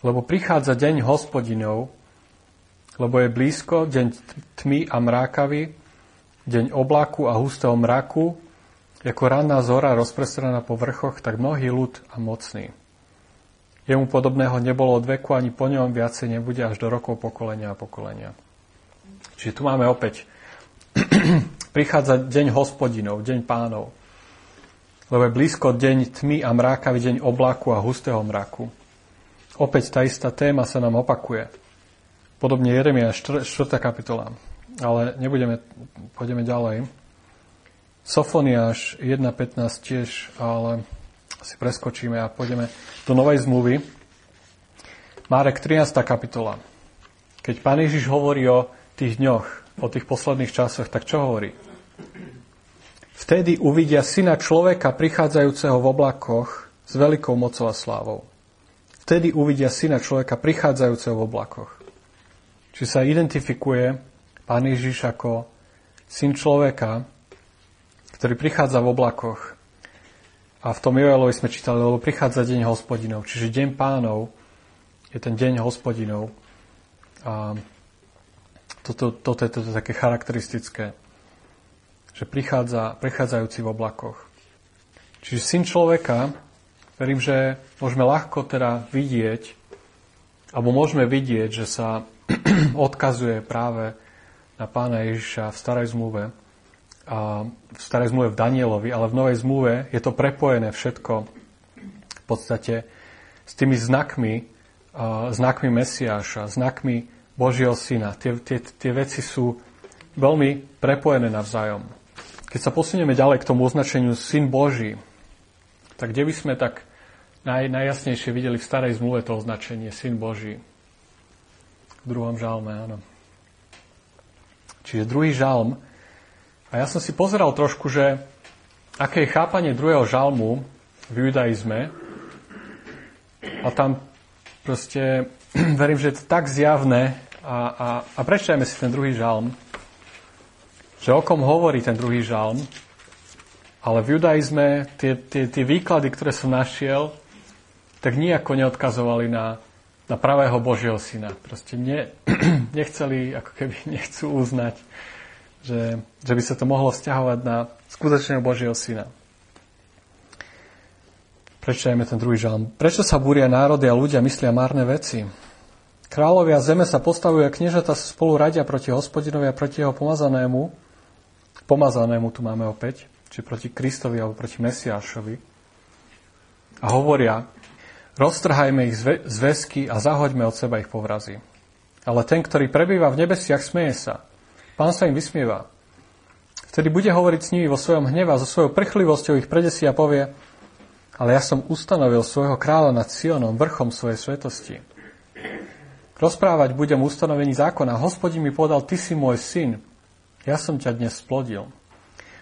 Lebo prichádza deň hospodinov, lebo je blízko deň tmy a mrákavy, deň oblaku a hustého mraku, ako ranná zora rozprestrená po vrchoch, tak mnohý ľud a mocný. Jemu podobného nebolo od veku, ani po ňom viacej nebude až do rokov pokolenia a pokolenia. Čiže tu máme opäť [clears throat] prichádza deň hospodinov, deň pánov. Lebo je blízko deň tmy a mráka, deň oblaku a hustého mraku. Opäť tá istá téma sa nám opakuje. Podobne Jeremia 4. kapitola. Ale nebudeme, pôjdeme ďalej. Sofoniáš 1.15 tiež, ale si preskočíme a pôjdeme do Novej zmluvy. Márek 13. kapitola. Keď Pán Ježiš hovorí o tých dňoch, o tých posledných časoch, tak čo hovorí? Vtedy uvidia syna človeka prichádzajúceho v oblakoch s veľkou mocou a slávou. Vtedy uvidia syna človeka prichádzajúceho v oblakoch. Či sa identifikuje Pán Ježiš ako syn človeka, ktorý prichádza v oblakoch. A v tom Joelovi sme čítali, lebo prichádza deň hospodinov. Čiže deň pánov je ten deň hospodinov. A toto, toto je toto také charakteristické, že prichádza, prechádzajúci v oblakoch. Čiže syn človeka, verím, že môžeme ľahko teda vidieť, alebo môžeme vidieť, že sa [clears throat] odkazuje práve na pána Ježiša v starej zmluve, a v starej zmluve v Danielovi, ale v novej zmluve je to prepojené všetko v podstate s tými znakmi, znakmi Mesiáša, znakmi Božieho syna. Tie, tie, tie veci sú veľmi prepojené navzájom. Keď sa posunieme ďalej k tomu označeniu syn Boží, tak kde by sme tak naj, najjasnejšie videli v starej zmluve to označenie syn Boží? V druhom žalme, áno. Čiže druhý žalm. A ja som si pozeral trošku, že aké je chápanie druhého žalmu v judaizme. A tam proste [clears throat] verím, že je to tak zjavné a, a, a prečtajme si ten druhý žalm, že o kom hovorí ten druhý žalm, ale v judaizme tie, tie, tie výklady, ktoré som našiel, tak nijako neodkazovali na, na pravého Božieho syna. Proste ne, [clears throat] nechceli, ako keby [laughs] nechcú uznať, že, že by sa to mohlo vzťahovať na skutočného Božieho syna. Prečtajme ten druhý žalm. Prečo sa búria národy a ľudia myslia márne veci? Kráľovia zeme sa postavujú a kniežata sa spolu radia proti hospodinovi a proti jeho pomazanému. Pomazanému tu máme opäť, či proti Kristovi alebo proti Mesiášovi. A hovoria, roztrhajme ich zväzky a zahoďme od seba ich povrazy. Ale ten, ktorý prebýva v nebesiach, smeje sa. Pán sa im vysmieva. Vtedy bude hovoriť s nimi vo svojom hneve a so svojou prchlivosťou ich predesí a povie, ale ja som ustanovil svojho kráľa nad Sionom, vrchom svojej svetosti. Rozprávať budem ustanovení zákona. Hospodin mi povedal, ty si môj syn. Ja som ťa dnes splodil.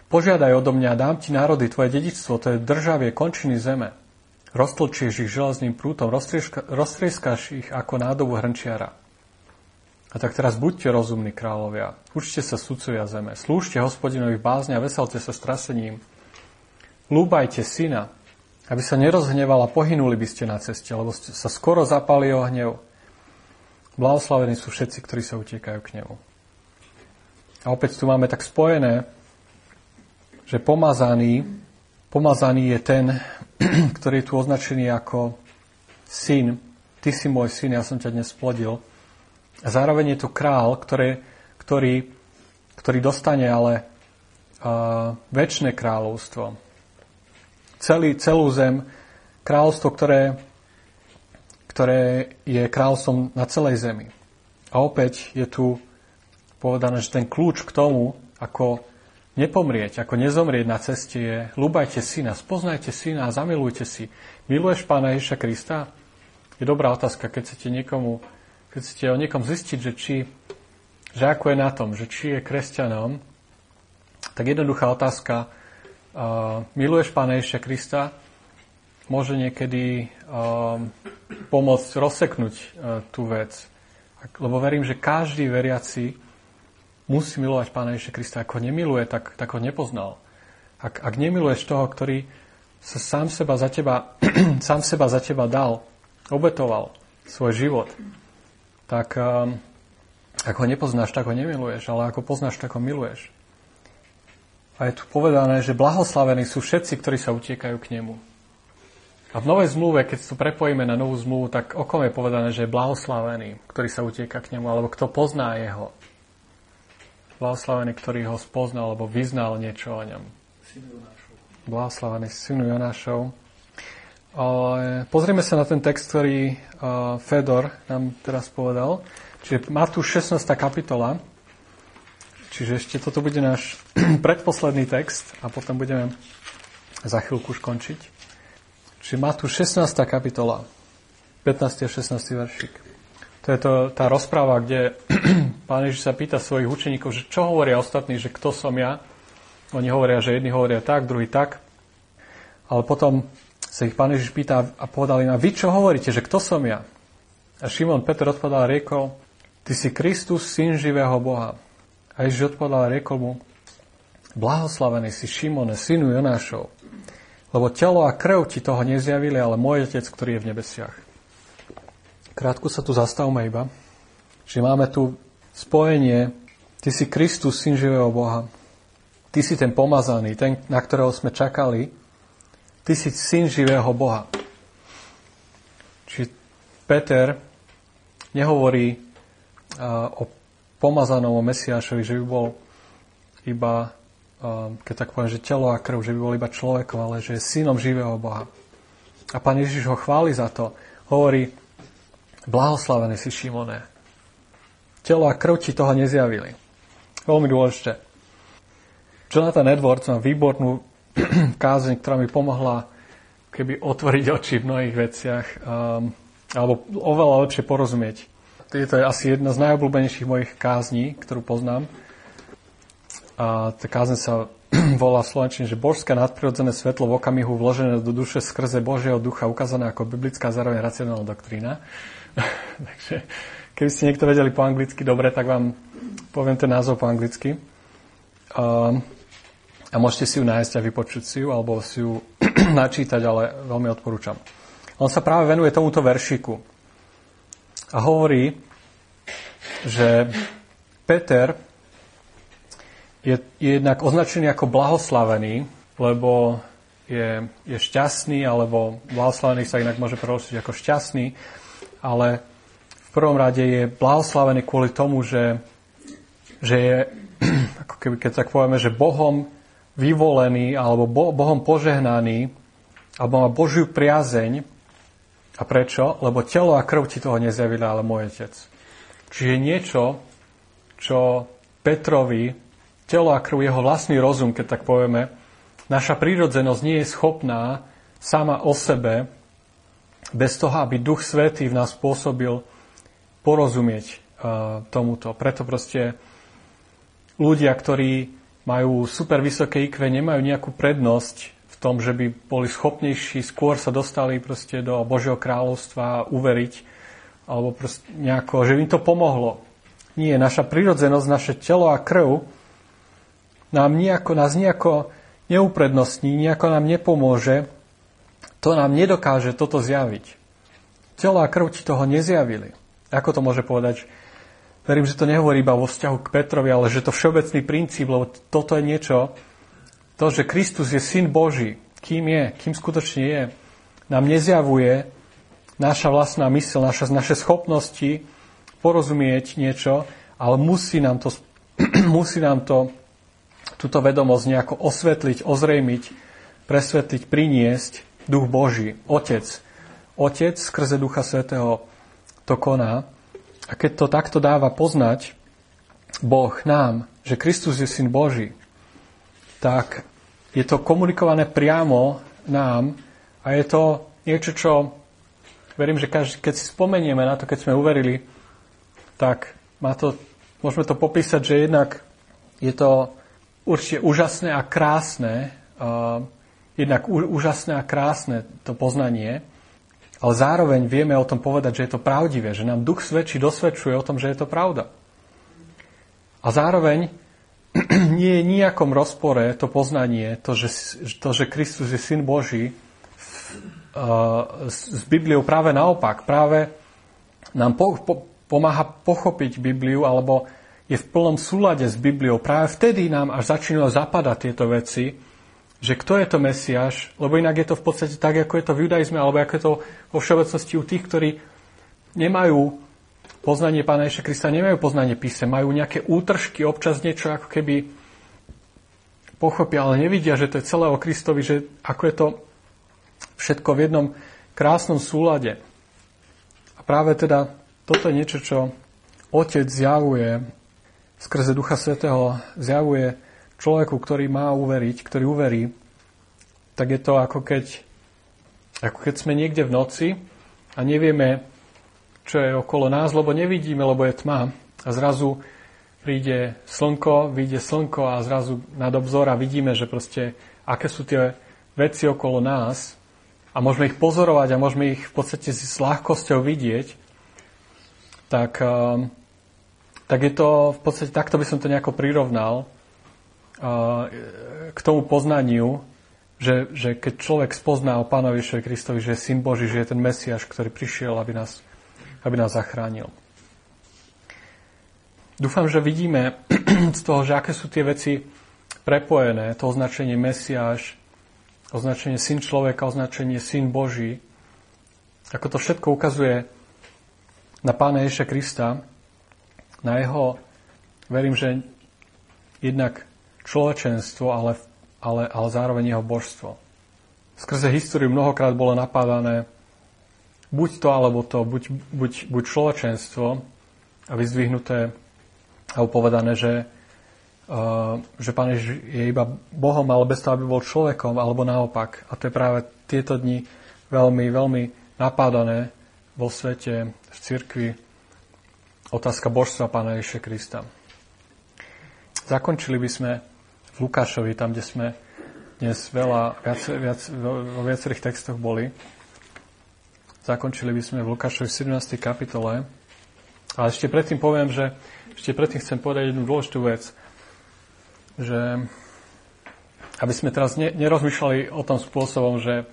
Požiadaj odo mňa, dám ti národy, tvoje dedičstvo, to je državie končiny zeme. Roztlčieš ich železným prútom, roztrieskáš ich ako nádobu hrnčiara. A tak teraz buďte rozumní, kráľovia. Učte sa sudcovia zeme. Slúžte hospodinovi bázne a veselte sa strasením. Lúbajte syna, aby sa nerozhneval a pohynuli by ste na ceste, lebo sa skoro zapali o hnev. Blahoslavení sú všetci, ktorí sa utiekajú k nemu. A opäť tu máme tak spojené, že pomazaný, pomazaný je ten, [clears throat] ktorý je tu označený ako syn. Ty si môj syn, ja som ťa dnes plodil. A zároveň je tu král, ktorý, ktorý, ktorý dostane ale uh, väčšie kráľovstvo celý, celú zem, kráľovstvo, ktoré, ktoré je kráľovstvom na celej zemi. A opäť je tu povedané, že ten kľúč k tomu, ako nepomrieť, ako nezomrieť na ceste je ľúbajte syna, spoznajte syna a zamilujte si. Miluješ pána Ježiša Krista? Je dobrá otázka, keď chcete niekomu, keď chcete o niekom zistiť, že či, že ako je na tom, že či je kresťanom, tak jednoduchá otázka, uh, miluješ Pána Ježiša Krista, môže niekedy uh, pomôcť rozseknúť uh, tú vec. Lebo verím, že každý veriaci musí milovať Pána Ježiša Krista. Ak ho nemiluje, tak, tak ho nepoznal. Ak, ak nemiluješ toho, ktorý sa sám seba za teba, [clears throat] sám seba za teba dal, obetoval svoj život, tak um, ak ho nepoznáš, tak ho nemiluješ, ale ako poznáš, tak ho miluješ. A je tu povedané, že blahoslavení sú všetci, ktorí sa utiekajú k nemu. A v novej zmluve, keď to prepojíme na novú zmluvu, tak o kom je povedané, že je blahoslavený, ktorý sa utieka k nemu, alebo kto pozná jeho. Blahoslavený, ktorý ho spoznal, alebo vyznal niečo o ňom. Blahoslavený synu Jonášov. Pozrieme sa na ten text, ktorý Fedor nám teraz povedal. Čiže Matúš 16. kapitola. Čiže ešte toto bude náš [clears throat] predposledný text a potom budeme za chvíľku už končiť. Čiže tu 16. kapitola, 15. a 16. veršik. To je to, tá rozpráva, kde [clears throat] pán Ježiš sa pýta svojich učeníkov, že čo hovoria ostatní, že kto som ja. Oni hovoria, že jedni hovoria tak, druhý tak. Ale potom sa ich pán Ježiš pýta a povedal im, a vy čo hovoríte, že kto som ja? A Šimon Peter odpovedal a riekol, ty si Kristus, syn živého Boha. A Ježiš odpovedal a riekol mu, blahoslavený si Šimone, synu Jonášov, lebo telo a krv ti toho nezjavili, ale môj Otec, ktorý je v nebesiach. Krátko sa tu zastavme iba, že máme tu spojenie, ty si Kristus, syn živého Boha, ty si ten pomazaný, ten, na ktorého sme čakali, ty si syn živého Boha. Čiže Peter nehovorí uh, o pomazanom o Mesiášovi, že by bol iba, um, keď tak poviem, že telo a krv, že by bol iba človekom, ale že je synom živého Boha. A pán Ježiš ho chváli za to. Hovorí, blahoslavený si Šimone. Telo a krv ti toho nezjavili. Veľmi dôležité. Jonathan Edwards má výbornú [clears throat] kázeň, ktorá mi pomohla keby otvoriť oči v mnohých veciach um, alebo oveľa lepšie porozumieť to je asi jedna z najobľúbenejších mojich kázní, ktorú poznám. A tá kázeň sa [clears throat] volá v Slovenčine, že božské nadprirodzené svetlo v okamihu vložené do duše skrze Božieho ducha ukázané ako biblická zároveň racionálna doktrína. [laughs] Takže keby ste niekto vedeli po anglicky dobre, tak vám poviem ten názov po anglicky. A, a môžete si ju nájsť a vypočuť si ju, alebo si ju [clears throat] načítať, ale veľmi odporúčam. On sa práve venuje tomuto veršiku a hovorí, že Peter je, je jednak označený ako blahoslavený, lebo je, je šťastný, alebo blahoslavený sa inak môže preložiť ako šťastný, ale v prvom rade je blahoslavený kvôli tomu, že, že je, [clears throat] ako keby, keď tak povieme, že Bohom vyvolený, alebo Bohom požehnaný, alebo má Božiu priazeň, a prečo? Lebo telo a krv ti toho nezjavili, ale môj otec. Čiže niečo, čo Petrovi, telo a krv, jeho vlastný rozum, keď tak povieme, naša prírodzenosť nie je schopná sama o sebe, bez toho, aby Duch Svetý v nás pôsobil, porozumieť uh, tomuto. Preto proste ľudia, ktorí majú super vysoké IQ, nemajú nejakú prednosť tom, že by boli schopnejší, skôr sa dostali proste do Božieho kráľovstva uveriť, alebo proste nejako, že im to pomohlo. Nie, naša prírodzenosť, naše telo a krv nám nejako, nás nejako neuprednostní, nejako nám nepomôže, to nám nedokáže toto zjaviť. Telo a krv ti toho nezjavili. Ako to môže povedať? Verím, že to nehovorí iba vo vzťahu k Petrovi, ale že to všeobecný princíp, lebo toto je niečo, to, že Kristus je syn Boží, kým je, kým skutočne je, nám nezjavuje naša vlastná mysl, naša, naše schopnosti porozumieť niečo, ale musí nám to, [clears throat] musí nám to túto vedomosť nejako osvetliť, ozrejmiť, presvetliť, priniesť Duch Boží, Otec. Otec skrze Ducha Svetého to koná. A keď to takto dáva poznať Boh nám, že Kristus je Syn Boží, tak je to komunikované priamo nám a je to niečo, čo verím, že každý, keď si spomenieme na to, keď sme uverili, tak má to, môžeme to popísať, že jednak je to určite úžasné a krásne, uh, jednak úžasné a krásne to poznanie, ale zároveň vieme o tom povedať, že je to pravdivé, že nám duch svedčí, dosvedčuje o tom, že je to pravda. A zároveň [clears throat] nie je nejakom rozpore to poznanie, to, že, to, že Kristus je Syn Boží, s Bibliou práve naopak. Práve nám po, po, pomáha pochopiť Bibliu, alebo je v plnom súlade s Bibliou. Práve vtedy nám až začínajú zapadať tieto veci, že kto je to Mesiáš, lebo inak je to v podstate tak, ako je to v judaizme, alebo ako je to vo všeobecnosti u tých, ktorí nemajú poznanie Pána Ježiša Krista, nemajú poznanie píse, majú nejaké útržky, občas niečo ako keby pochopia, ale nevidia, že to je celé o Kristovi, že ako je to všetko v jednom krásnom súlade. A práve teda toto je niečo, čo Otec zjavuje skrze Ducha Svetého, zjavuje človeku, ktorý má uveriť, ktorý uverí, tak je to ako keď, ako keď sme niekde v noci a nevieme, čo je okolo nás, lebo nevidíme, lebo je tma. A zrazu príde slnko, vyjde slnko a zrazu nad obzor a vidíme, že proste aké sú tie veci okolo nás. A môžeme ich pozorovať a môžeme ich v podstate s ľahkosťou vidieť, tak, ehm, tak je to v podstate, takto by som to nejako prirovnal k tomu poznaniu, že, že keď človek spozná o Pánovi Ježišovi Kristovi, že je Syn Boží, že je ten Mesiaš, ktorý prišiel, aby nás, aby nás zachránil. Dúfam, že vidíme [clears throat] z toho, že aké sú tie veci prepojené, to označenie Mesiaš, označenie Syn človeka, označenie Syn Boží, ako to všetko ukazuje na Pána Ježiša Krista, na jeho, verím, že jednak človečenstvo, ale, ale, ale zároveň jeho božstvo. Skrze históriu mnohokrát bolo napádané buď to, alebo to, buď, buď, buď človečenstvo a vyzdvihnuté a upovedané, že, uh, že Pán Ježiš je iba Bohom, ale bez toho, aby bol človekom, alebo naopak. A to je práve tieto dni veľmi, veľmi napádané vo svete, v cirkvi, otázka božstva Pána Ježiša Krista. Zakončili by sme Lukášovi, tam, kde sme dnes veľa, viac, viac, vo viacerých textoch boli. Zakončili by sme v Lukášovi 17. kapitole. Ale ešte predtým poviem, že ešte predtým chcem povedať jednu dôležitú vec, že aby sme teraz ne, nerozmýšľali o tom spôsobom, že,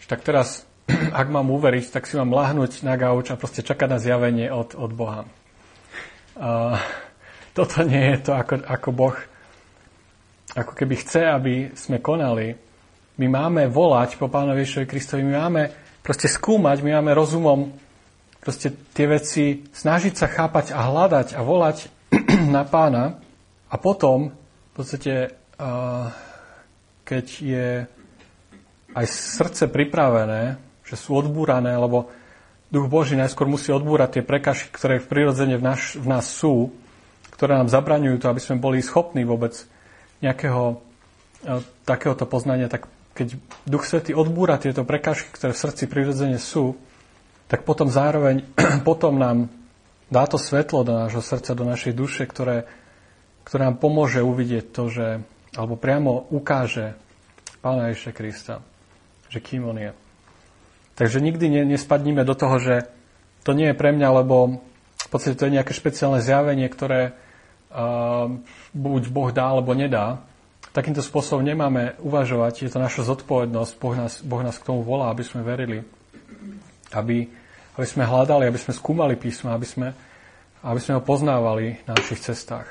že tak teraz, [clears throat] ak mám uveriť, tak si mám lahnúť na gauč a proste čakať na zjavenie od, od Boha. Uh, [laughs] toto nie je to, ako, ako Boh ako keby chce, aby sme konali. My máme volať po Pánovi Ježišovi Kristovi, my máme proste skúmať, my máme rozumom proste tie veci snažiť sa chápať a hľadať a volať [clears throat] na pána a potom v podstate, keď je aj srdce pripravené, že sú odbúrané, lebo Duch Boží najskôr musí odbúrať tie prekažky, ktoré prirodzene v, naš, v nás sú, ktoré nám zabraňujú to, aby sme boli schopní vôbec nejakého e, takéhoto poznania, tak keď Duch Svetý odbúra tieto prekážky, ktoré v srdci prirodzene sú, tak potom zároveň [clears throat] potom nám dá to svetlo do nášho srdca, do našej duše, ktoré, ktoré nám pomôže uvidieť to, že, alebo priamo ukáže Pána Ježiša Krista, že kým On je. Takže nikdy ne, nespadníme do toho, že to nie je pre mňa, lebo v podstate to je nejaké špeciálne zjavenie, ktoré, buď Boh dá alebo nedá. Takýmto spôsobom nemáme uvažovať, je to naša zodpovednosť, boh nás, boh nás k tomu volá, aby sme verili, aby, aby sme hľadali, aby sme skúmali písma, aby sme, aby sme ho poznávali na našich cestách.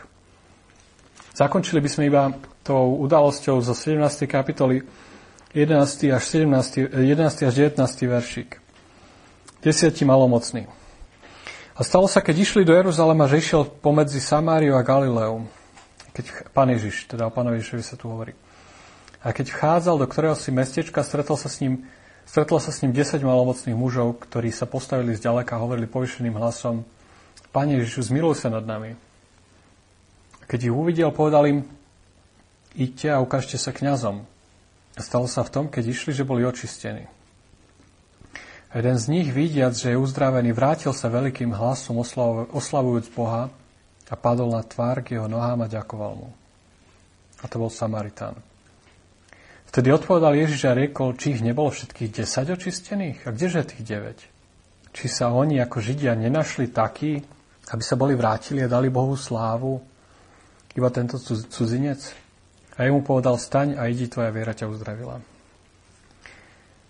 Zakončili by sme iba tou udalosťou zo 17. kapitoly 11. až, 17, 11. až 19. veršík. Desiatí malomocný. A stalo sa, keď išli do Jeruzalema, že išiel pomedzi Samáriou a Galileou. Keď pán Ježiš, teda o pánovi Ježišovi sa tu hovorí. A keď vchádzal do ktorého si mestečka, stretol sa s ním, stretlo sa s ním 10 malomocných mužov, ktorí sa postavili zďaleka a hovorili povyšeným hlasom Pane Ježišu, zmiluj sa nad nami. A keď ich uvidel, povedal im Iďte a ukážte sa kňazom. A stalo sa v tom, keď išli, že boli očistení. Jeden z nich, vidiac, že je uzdravený, vrátil sa veľkým hlasom oslavujúc Boha a padol na tvár k jeho nohám a ďakoval mu. A to bol Samaritán. Vtedy odpovedal Ježiš a riekol, či ich nebolo všetkých 10 očistených? A kdeže tých 9? Či sa oni ako Židia nenašli takí, aby sa boli vrátili a dali Bohu slávu? Iba tento cudzinec? A jemu povedal, staň a idi, tvoja viera ťa uzdravila.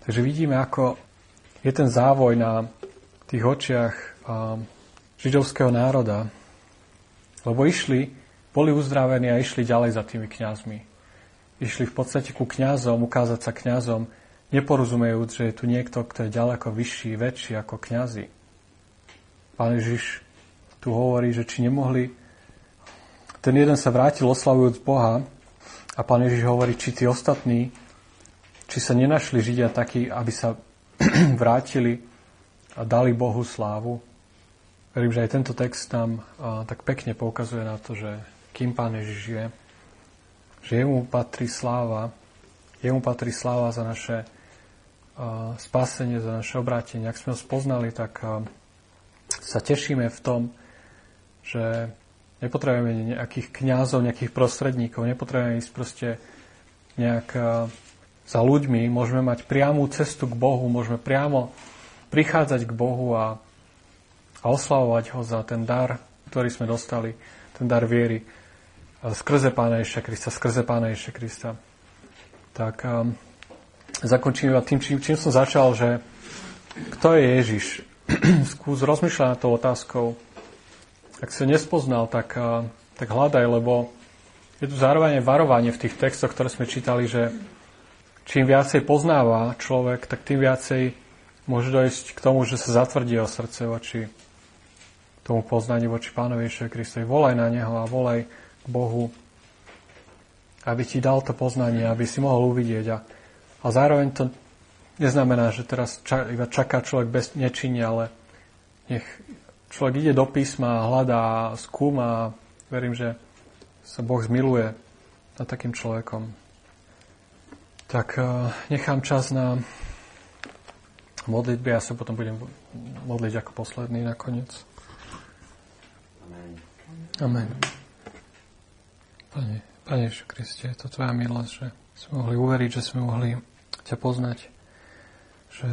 Takže vidíme, ako je ten závoj na tých očiach židovského národa, lebo išli, boli uzdravení a išli ďalej za tými kňazmi išli v podstate ku kňazom, ukázať sa kňazom, neporozumejúc, že je tu niekto, kto je ďaleko vyšší, väčší ako kňazi. Pán Ježiš tu hovorí, že či nemohli... Ten jeden sa vrátil oslavujúc Boha a pán Ježiš hovorí, či tí ostatní, či sa nenašli Židia takí, aby sa [clears throat] vrátili a dali Bohu slávu. Verím, že aj tento text nám tak pekne poukazuje na to, že kým pán Ježiš je že jemu patrí sláva, jemu patrí sláva za naše uh, spasenie, za naše obrátenie. Ak sme ho spoznali, tak uh, sa tešíme v tom, že nepotrebujeme nejakých kňazov, nejakých prostredníkov, nepotrebujeme ísť proste nejak za ľuďmi, môžeme mať priamú cestu k Bohu, môžeme priamo prichádzať k Bohu a, a oslavovať ho za ten dar, ktorý sme dostali, ten dar viery skrze Pána Ježiša Krista, skrze Pána Ježiša Krista. Tak um, zakončím iba tým, čím, čím som začal, že kto je Ježiš? [clears throat] Skús rozmýšľať nad tou otázkou. Ak si nespoznal, tak, uh, tak hľadaj, lebo je tu zároveň varovanie v tých textoch, ktoré sme čítali, že čím viacej poznáva človek, tak tým viacej môže dojsť k tomu, že sa zatvrdí jeho srdce voči tomu poznaniu voči Pánovi Ježišovi Kristovi. Volaj na Neho a volaj Bohu, aby ti dal to poznanie, aby si mohol uvidieť. A, a zároveň to neznamená, že teraz ča, iba čaká človek bez nečinia, ale nech človek ide do písma, hľadá, skúma a verím, že sa Boh zmiluje nad takým človekom. Tak uh, nechám čas na modlitby, ja sa potom budem modliť ako posledný nakoniec. Amen. Amen. Pane, Pane Kriste, je to Tvoja milosť, že sme mohli uveriť, že sme mohli ťa poznať, že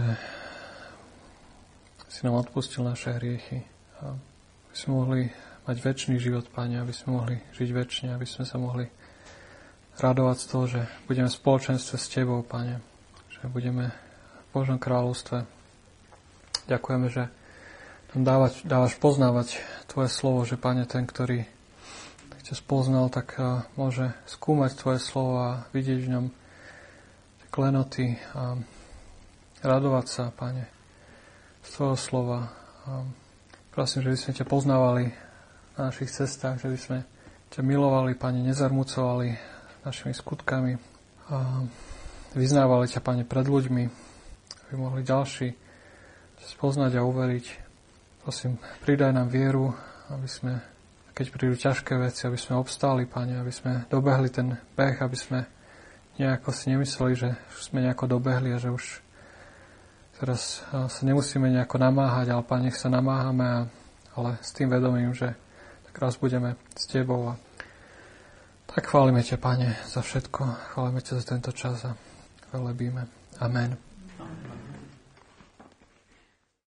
si nám odpustil naše hriechy a aby sme mohli mať väčší život, Pane, aby sme mohli žiť väčšine, aby sme sa mohli radovať z toho, že budeme v spoločenstve s Tebou, Pane, že budeme v Božom kráľovstve. Ďakujeme, že nám dávať, dávaš poznávať Tvoje slovo, že Pane, ten, ktorý ťa spoznal, tak môže skúmať Tvoje slovo a vidieť v ňom klenoty a radovať sa, Pane, z Tvojho slova. A prosím, že by sme ťa poznávali na našich cestách, že by sme ťa milovali, Pane, nezarmucovali našimi skutkami a vyznávali ťa, Pane, pred ľuďmi, aby mohli ďalší spoznať a uveriť. Prosím, pridaj nám vieru, aby sme keď prídu ťažké veci, aby sme obstáli, Pane, aby sme dobehli ten beh, aby sme nejako si nemysleli, že sme nejako dobehli a že už teraz sa nemusíme nejako namáhať, ale Pane, nech sa namáhame, ale s tým vedomím, že tak raz budeme s Tebou a tak chválime ťa, Pane, za všetko. Chválime ťa za tento čas a velebíme. Amen.